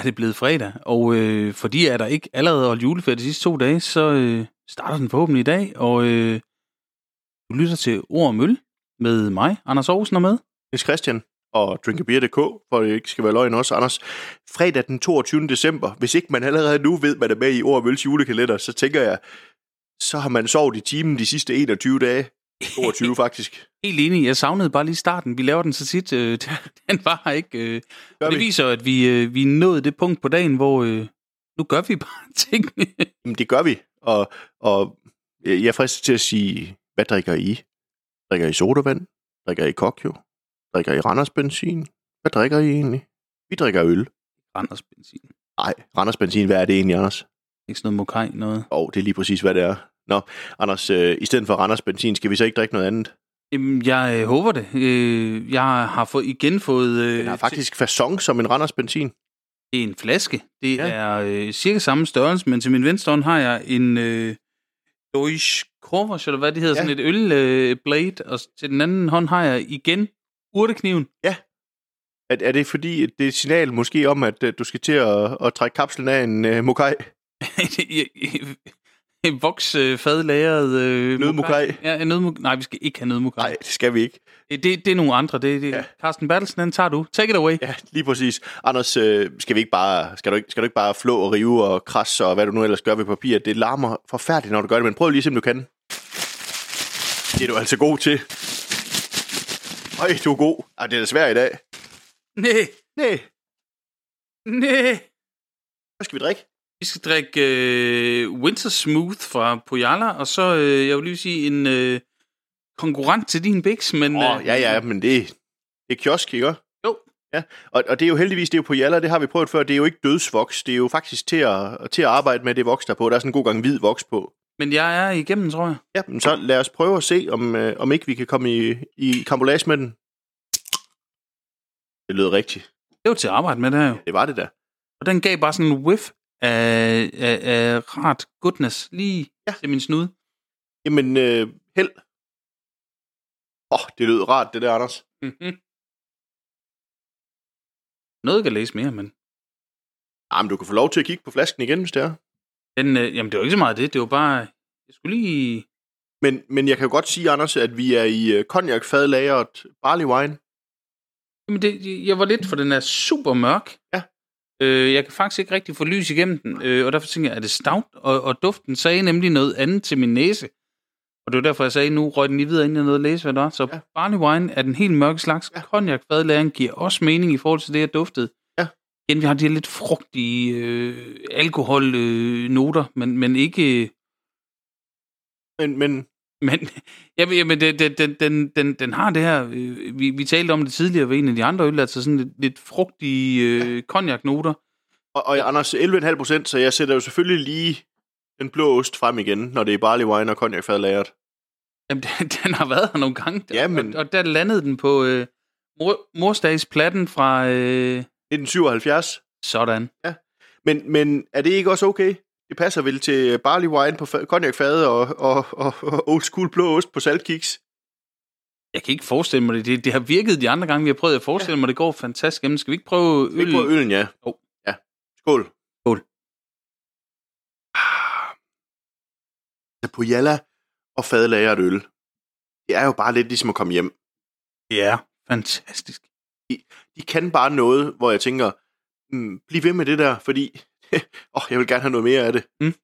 er det blevet fredag, og øh, fordi er der ikke allerede holdt juleferie de sidste to dage, så øh, starter den forhåbentlig i dag, og øh, du lytter til Ord og Møl med mig, Anders Aarhusen er med. Niels Christian og drinkabeer.dk, for det ikke skal være løgn også. Anders, fredag den 22. december, hvis ikke man allerede nu ved, man er med i Ord og Mølles julekalender, så tænker jeg, så har man sovet i timen de sidste 21 dage. 22 faktisk. Helt enig, jeg savnede bare lige starten. Vi laver den så tit, øh, den var her ikke. Øh. Gør Og det vi? viser, at vi, øh, vi nåede det punkt på dagen, hvor øh, nu gør vi bare ting. Jamen, det gør vi. Og, og jeg er fristet til at sige, hvad drikker I? Drikker I sodavand? Drikker I kokjo? Drikker I Randers benzin? Hvad drikker I egentlig? Vi drikker øl. Randers benzin. Nej, Randers benzin, hvad er det egentlig, Anders? Ikke sådan noget mokai, noget. Åh, oh, det er lige præcis, hvad det er. Nå, Anders, øh, i stedet for Randers benzin, skal vi så ikke drikke noget andet? Jamen, jeg øh, håber det. Øh, jeg har fået, igen fået... Øh, Den har faktisk fasong som en Randers benzin. Det er en flaske. Det Ja. ja. er øh, cirka samme størrelse, men til min venstre hånd har jeg en øh, Deutsch Korvers, eller hvad det hedder, Ja. ja. sådan et ølblade, øh, blade, og til den anden hånd har jeg igen urtekniven. Er, er det fordi, det er et signal måske om, at øh, du skal til at, at trække kapslen af en øh, mokai? en voks øh, øh, Nødmokai? Ja, en nødmokai. Nej, vi skal ikke have nødmokai. Nej, det skal vi ikke. Det, det, er nogle andre. Det, det, Ja. Carsten Bertelsen, den tager du. Take it away. Ja, lige præcis. Anders, øh, skal, vi ikke bare, skal, du ikke, skal du ikke bare flå og rive og krasse og hvad du nu ellers gør ved papir? Det larmer forfærdeligt, når du gør det, men prøv lige, som du kan. Det er du altså god til. Øj, du er god. Ej, det er da svært i dag. Nej, Nej, nej. hvad skal vi drikke? Vi skal drikke øh, Winter Smooth fra Pujala, og så, øh, jeg vil lige sige, en øh, konkurrent til din Bix, men... Åh, oh, øh, ja, ja, men det, det er kiosk, ikke? Jo. Ja, og, og det er jo heldigvis, det er jo på Jalla, det har vi prøvet før, det er jo ikke dødsvoks, det er jo faktisk til at, til at arbejde med det voks, der er på. Der er sådan en god gang hvid voks på. Men jeg er igennem, tror jeg. Ja, men så lad os prøve at se, om, øh, om ikke vi kan komme i, i kambolage med den. Det lød rigtigt. Det var til at arbejde med det her jo. Det var det da. Og den gav bare sådan en whiff af, af, af rart goodness lige Ja. til min snude. Jamen, øh, held. Åh, oh, det lød rart, det der, Anders. Mm-hmm. Noget kan læse mere, men Ah, men du kan få lov til at kigge på flasken igen, hvis det er. den, øh, jamen, det var ikke så meget det. Det var bare... Jeg skulle lige... Men, men jeg kan jo godt sige, Anders, at vi er i øh, cognac-fadlageret barley wine. Jamen, det, jeg var lidt, for den er super mørk. Ja. Øh, jeg kan faktisk ikke rigtig få lys igennem den, øh, og derfor tænker jeg, er det stout? Og, og duften sagde nemlig noget andet til min næse. Og det var derfor, jeg sagde, nu røg den lige videre, inden jeg nåede at læse, hvad det var. Så Ja. barley wine er den helt mørke slags. Ja. Cognac fadlæren giver også mening i forhold til det, jeg duftede. Ja. Igen, vi har de her lidt frugtige øh, alkoholnoter, øh, noter, men, men ikke... Men, men Men, jamen, jamen det, den, den, den, den har det her, øh, vi, vi talte om det tidligere ved en af de andre øl, altså sådan lidt, lidt frugtige øh, cognac-noter. Og, og Anders, 11,5 procent, så jeg sætter jo selvfølgelig lige den blå ost frem igen, når det er barley wine og cognac-fadlageret. Jamen, den, den har været her nogle gange, Ja, men- og, og der landede den på øh, mor, morsdagsplatten fra øh, 1977. sådan. Men, men er det ikke også okay? Det passer vel til barley wine på fa- cognac-fade og, og, og, og old school blå ost på saltkiks? Jeg kan ikke forestille mig det. det. Det har virket de andre gange, vi har prøvet at forestille ja. mig, det går fantastisk. Jamen, skal vi ikke prøve øl? Ikke på øllen, ja. Jo. Ja. Skål. Skål. Altså på Jalla og fadlageret øl. Det er jo bare lidt ligesom at komme hjem. Det er fantastisk. De kan bare noget, hvor jeg tænker, mm, bliv ved med det der, fordi åh, jeg vil gerne have noget mere af det. Mm.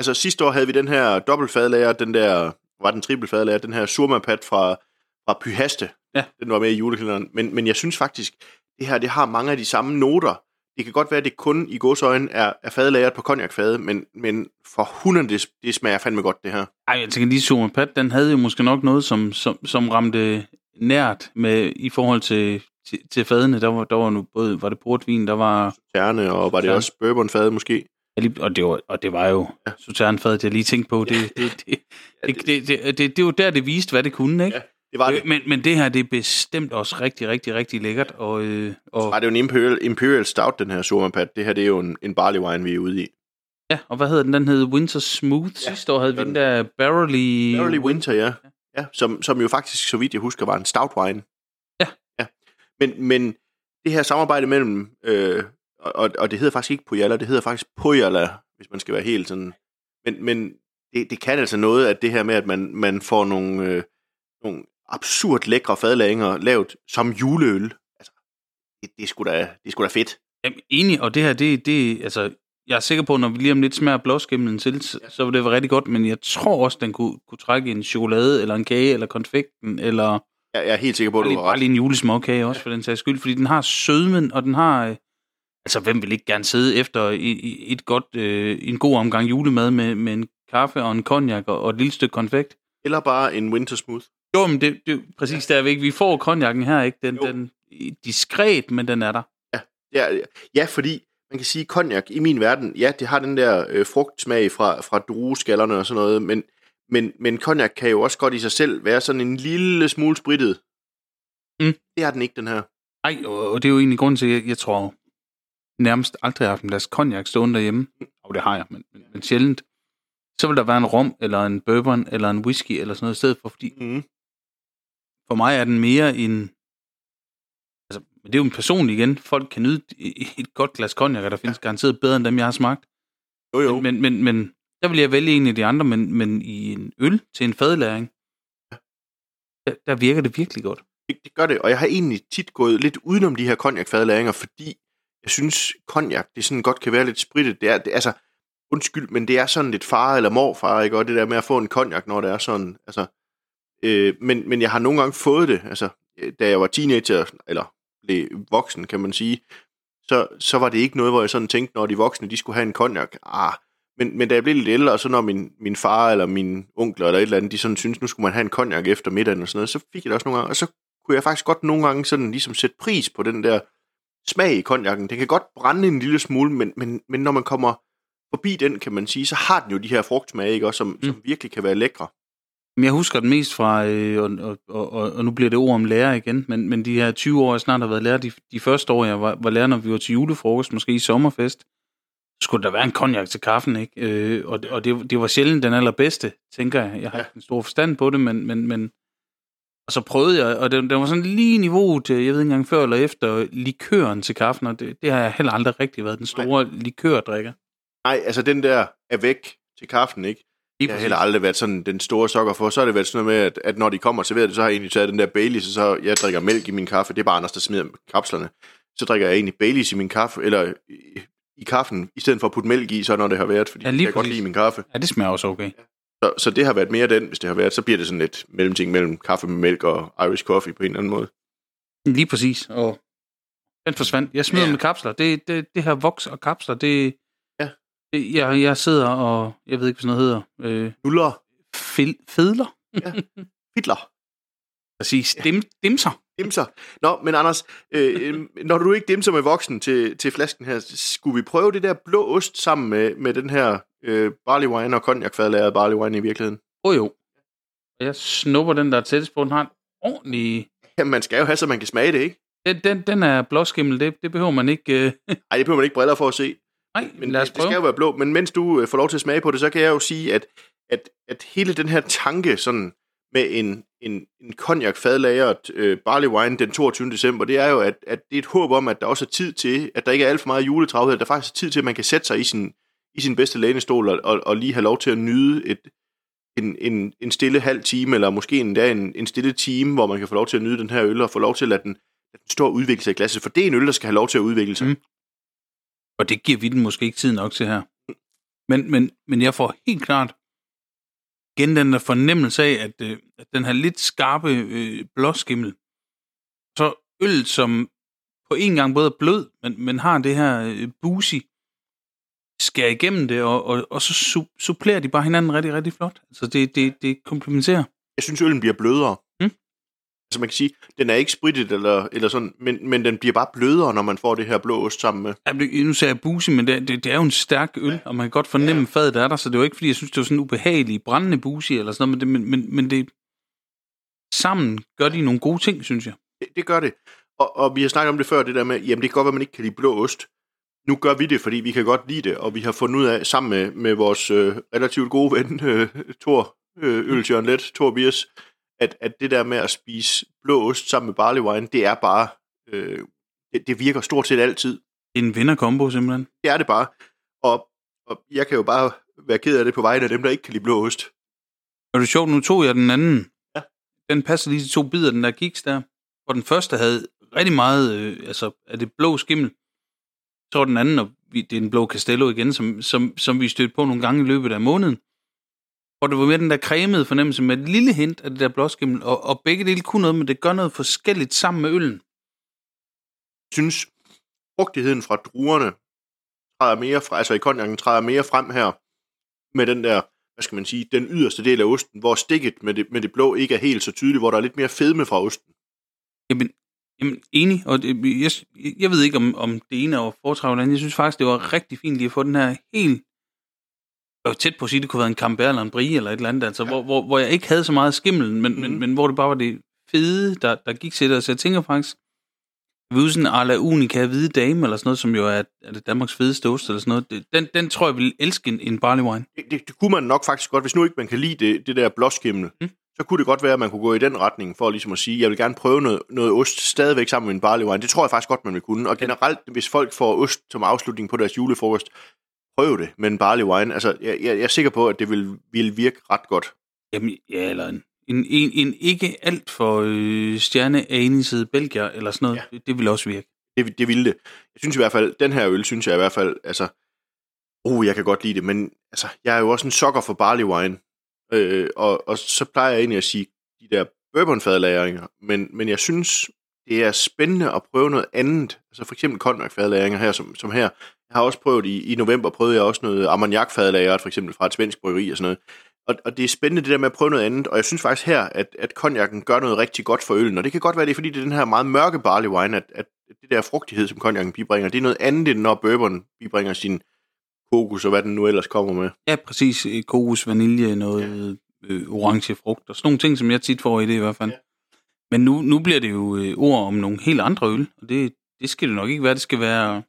Altså sidste år havde vi den her dobbeltfadlager, den der, var den trippelfadlager, den her surmapat fra, fra Pyhaste. Ja. Den var med i julekalenderen. Men, men jeg synes faktisk, det her det har mange af de samme noter. Det kan godt være, at det kun i godsøjne er, er fadlageret på cognac-fade, men, men for hunden, det, det smager fandme godt, det her. Ej, jeg tænker lige, Superpat, den havde jo måske nok noget, som, som, som ramte nært med i forhold til, til, til fadene. Der var, der var nu både, var det portvin, der var, Terne, og var det Ja. også bourbonfade måske? Ja, lige- og det var, og det var jo Ja. ja. Sauternfadet, jeg lige tænkte på. Det, det, det, det, det, det, det, det var der, det viste, hvad det kunne, ikke? Ja, Det var det. Men, men det her, det er bestemt også rigtig, rigtig, rigtig lækkert. Og, øh, og, Var det jo en Imperial, Imperial Stout, den her surmapat. Det her, det er jo en, en barley wine, vi er ude i. ja, og hvad hedder den? Den hed Winter Smooth. Ja, Ja, Sidste år havde vi den- der Barrely... Barley Winter, ja. ja som, som jo faktisk, så vidt jeg husker, var en stout wine. Men, men det her samarbejde mellem øh, og, og det hedder faktisk ikke Pujala, det hedder faktisk Pujala, hvis man skal være helt sådan. Men, men det, det kan altså noget, at det her med, at man, man får nogle, øh, nogle absurd lækre fadlænger lavet som juleøl. Altså, det, det, er sgu da, det er sgu da fedt. Jamen, enig, og det her, det, det altså, jeg er sikker på, når vi lige om lidt smager blåskimlen til, så, så vil det være rigtig godt, men jeg tror også, den kunne, kunne trække en chokolade, eller en kage, eller konfekten, eller Jeg, jeg er helt sikker på, at bare du lige, har bare ret. lige en julesmåkage også, for den sags skyld, fordi den har sødmen, og den har... øh, Altså, hvem vil ikke gerne sidde efter i- et godt, øh, en god omgang julemad med, med en kaffe og en cognac og, og et lille stykke konfekt? Eller bare en winter smooth. Jo, men det, det er præcis der, vi, vi får cognacen her, ikke? Den, Jo. den diskret, men den er der. Ja, ja, fordi man kan sige, cognac i min verden, ja, det har den der øh, frugtsmag fra, fra drueskallerne og sådan noget, men, men, men cognac kan jo også godt i sig selv være sådan en lille smule sprittet. Mm. Det er den ikke, den her. Nej, og, det er jo egentlig grunden til, at jeg, jeg tror nærmest aldrig har haft en glas cognac stående derhjemme. Og det har jeg, men, men, men sjældent. Så vil der være en rom, eller en bourbon, eller en whisky, eller sådan noget i stedet for, fordi Mm. for mig er den mere en... Altså, men det er jo en personlig igen. Folk kan nyde et et godt glas cognac, og der findes garanteret bedre end dem, jeg har smagt. Jo, jo. Men, men, men der vil jeg vælge en af de andre, men, men i en øl til en fadlæring, der, der virker det virkelig godt. Det, det gør det, og jeg har egentlig tit gået lidt udenom de her cognac-fadlæringer, fordi jeg synes, cognac, det sådan godt kan være lidt sprittet. Det er, det, altså, undskyld, men det er sådan lidt far eller morfar, ikke? Og det der med at få en cognac, når det er sådan, altså... Øh, men, men jeg har nogle gange fået det, altså, øh, da jeg var teenager, eller blev voksen, kan man sige, så, så var det ikke noget, hvor jeg sådan tænkte, når de voksne, de skulle have en cognac. Ah, men, men da jeg blev lidt ældre, og så når min, min far eller min onkler eller et eller andet, de sådan synes, nu skulle man have en cognac efter middagen og sådan noget, så fik jeg det også nogle gange, og så kunne jeg faktisk godt nogle gange sådan ligesom sætte pris på den der smag i cognacen. Det kan godt brænde en lille smule, men, men, men når man kommer forbi den, kan man sige, så har den jo de her frugtsmage, ikke? Også, som, mm. som virkelig kan være lækre. Men jeg husker den mest fra, øh, og, og, og, og nu bliver det ord om lærer igen, men, men de her 20 år, jeg snart har været lærer, de, de første år, jeg var, var lærer, når vi var til julefrokost, måske i sommerfest, skulle der være en cognac til kaffen, ikke? Øh, og og det, det var sjældent den allerbedste, tænker jeg. Jeg har Ja. ikke en stor forstand på det, men, men, men og så prøvede jeg, og det, det var sådan lige niveau til, jeg ved ikke engang før eller efter, likøren til kaffen, og det, det har jeg heller aldrig rigtig været den store likørdrikker. Nej, altså den der er væk til kaffen, ikke? Lige Jeg har heller aldrig været sådan den store sokker for. Så har det været sådan noget med, at, at når de kommer og serverer det, så har jeg egentlig taget den der Baileys, så jeg drikker mælk i min kaffe. Det er bare Anders, der smider kapslerne. Så drikker jeg egentlig Baileys i min kaffe, eller i, kaffen, i stedet for at putte mælk i, så når det har været, fordi Ja, ja, lige jeg kan godt lide min kaffe. Ja, det smager også okay. Så, så det har været mere den, hvis det har været, så bliver det sådan lidt mellemting mellem kaffe med mælk og Irish coffee på en eller anden måde. Lige præcis. Og den forsvandt. Jeg smider Ja. ja. med kapsler. Det, det, det her voks og kapsler, det... Ja. det jeg, jeg sidder og... Jeg ved ikke, hvad sådan noget hedder. Øh, Nuller, fil, fedler? fidler, Præcis. Dim, dimser. Dimser. Nå, men Anders, øh, øh, når du ikke dimser med voksen til, til flasken her, skulle vi prøve det der blå ost sammen med, med den her øh, barley wine og cognac-fadlaget barley wine i virkeligheden? Åh oh, jo. Jeg snupper den, der er tættest på. Den har en ordentlig... Jamen, man skal jo have, så man kan smage det, ikke? Den, den, den er blåskimmel. Det, det behøver man ikke... Øh... Ej, det behøver man ikke briller for at se. Nej, Men lad os det skal prøve. jo være blå. Men mens du øh, får lov til at smage på det, så kan jeg jo sige, at, at, at hele den her tanke sådan med en, en, en cognac-fadlagret øh, barley wine den 22. december, det er jo, at, at det er et håb om, at der også er tid til, at der ikke er alt for meget juletravhed, at der faktisk er tid til, at man kan sætte sig i sin, i sin bedste lænestol og, og, og lige have lov til at nyde et, en, en, en stille halv time, eller måske endda en, en stille time, hvor man kan få lov til at nyde den her øl, og få lov til at lade den, lade den stå og udvikle sig i glasset. For det er en øl, der skal have lov til at udvikle sig. Mm. Og det giver vi den måske ikke tid nok til her. Men, men, men jeg får helt klart igen den der fornemmelse af, at, øh, at den her lidt skarpe øh, blåskimmel, så øl, som på en gang både er blød, men, men har det her øh, boozy, skærer igennem det, og, og, og så su- supplerer de bare hinanden rigtig, rigtig flot. Altså det, det, det komplementerer. jeg synes, øllen bliver blødere. Altså man kan sige, den er ikke sprittet eller, eller sådan, men, men den bliver bare blødere, når man får det her blå ost sammen med. Jeg blev- Nu sagde jeg boozy, men det, det, det er jo en stærk øl, og man kan godt fornemme ja. fadet er der, så det var ikke, fordi jeg synes, det var sådan ubehagelig, brændende boozy eller sådan noget, men, det, men, men, men det, sammen gør de nogle gode ting, synes jeg. Det, det gør det. Og, og vi har snakket om det før, det der med, jamen det kan godt være, man ikke kan lide blå ost. Nu gør vi det, fordi vi kan godt lide det, og vi har fundet ud af, sammen med, med vores øh, relativt gode ven, øh, Thor øh, Ølsjørn Let, Thor Biers, at, at det der med at spise blå ost sammen med barley wine, det er bare, øh, det, det virker stort set altid. Det er en vinderkombo, simpelthen. Det er det bare. Og, og jeg kan jo bare være ked af det på vegne af dem, der ikke kan lide blå ost. Og det er sjovt, nu tog jeg den anden. Ja. Den passer lige til to bidder, den der kiks der. Og den første havde rigtig meget, øh, altså er det blå skimmel. Så var den anden, og vi, det er en blå Castello igen, som, som, som vi stødte på nogle gange i løbet af måneden. Og det var mere den der cremede fornemmelse med et lille hint af det der blåskimmel, og, og begge dele kunne noget, men det gør noget forskelligt sammen med øllen. Jeg synes, frugtigheden fra druerne træder mere fra, altså i konjakken træder mere frem her med den der, hvad skal man sige, den yderste del af osten, hvor stikket med det, med det blå ikke er helt så tydeligt, hvor der er lidt mere fedme fra osten. Jamen, jamen enig, og det, jeg, jeg ved ikke, om, om det ene er foretrækket Jeg synes faktisk, det var rigtig fint lige at få den her helt jeg var tæt på at sige, at det kunne være en Camembert eller en Brie eller et eller andet, altså, ja. hvor, hvor, hvor jeg ikke havde så meget skimmel, men, mm. men, men hvor det bare var det fede, der, der gik til det. Så jeg tænker faktisk, vi sådan en la Unica hvide dame, eller sådan noget, som jo er, er det Danmarks fedeste ost, eller sådan noget. Den, den tror jeg vil elske en, en barley wine. Det, det, det, kunne man nok faktisk godt, hvis nu ikke man kan lide det, det der blåskimmel, mm. så kunne det godt være, at man kunne gå i den retning, for ligesom at sige, jeg vil gerne prøve noget, noget ost stadigvæk sammen med en barley wine. Det tror jeg faktisk godt, man vil kunne. Og generelt, hvis folk får ost som afslutning på deres julefrokost, prøv det med en barley wine. Altså, jeg, jeg, jeg er sikker på, at det vil, vil virke ret godt. Jamen, ja, eller en, en, en, en ikke alt for øh, stjerne belgier eller sådan noget. Ja. Det, det vil også virke. Det, det ville det. Jeg synes i hvert fald, den her øl, synes jeg i hvert fald, altså, uh, jeg kan godt lide det, men altså, jeg er jo også en sokker for barley wine. Øh, og, og så plejer jeg egentlig at sige de der bourbonfadlagringer, men, men jeg synes, det er spændende at prøve noget andet. Altså for eksempel konjakfadlagringer her, som, som her. Jeg har også prøvet i, i november, prøvede jeg også noget ammoniakfadlagret, for eksempel fra et svensk bryggeri og sådan noget. Og, og det er spændende det der med at prøve noget andet, og jeg synes faktisk her, at, at konjakken gør noget rigtig godt for øllen, og det kan godt være, det er fordi, det er den her meget mørke barley wine, at, at det der frugtighed, som konjakken bibringer, det er noget andet, end når bourbon bibringer sin kokos og hvad den nu ellers kommer med. Ja, præcis. Kokos, vanilje, noget ja. øh, orange frugt, og sådan nogle ting, som jeg tit får i det i hvert fald. Ja. Men nu, nu bliver det jo øh, ord om nogle helt andre øl, og det, det skal det nok ikke være. Det skal være.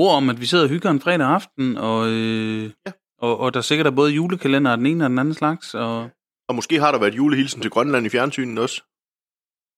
Ord om, at vi sidder og hygger en fredag aften, og, øh, ja. og, og der sikkert er både julekalender og den ene og den anden slags. Og, og måske har der været julehilsen til Grønland i fjernsynet også.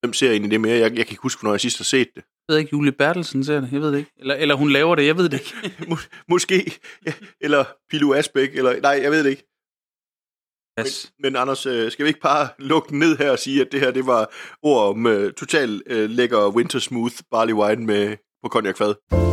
Hvem ser egentlig det mere? Jeg, jeg kan ikke huske, hvornår jeg sidst har set det. Jeg ved ikke, Julie Bertelsen ser det, jeg ved det ikke. Eller, eller hun laver det, jeg ved det ikke. Mås- måske, ja. eller Pilu Asbæk, eller nej, jeg ved det ikke. Yes. Men, men Anders, øh, skal vi ikke bare lukke den ned her og sige, at det her det var ord om uh, total uh, lækker winter smooth barley wine med på konjakfad?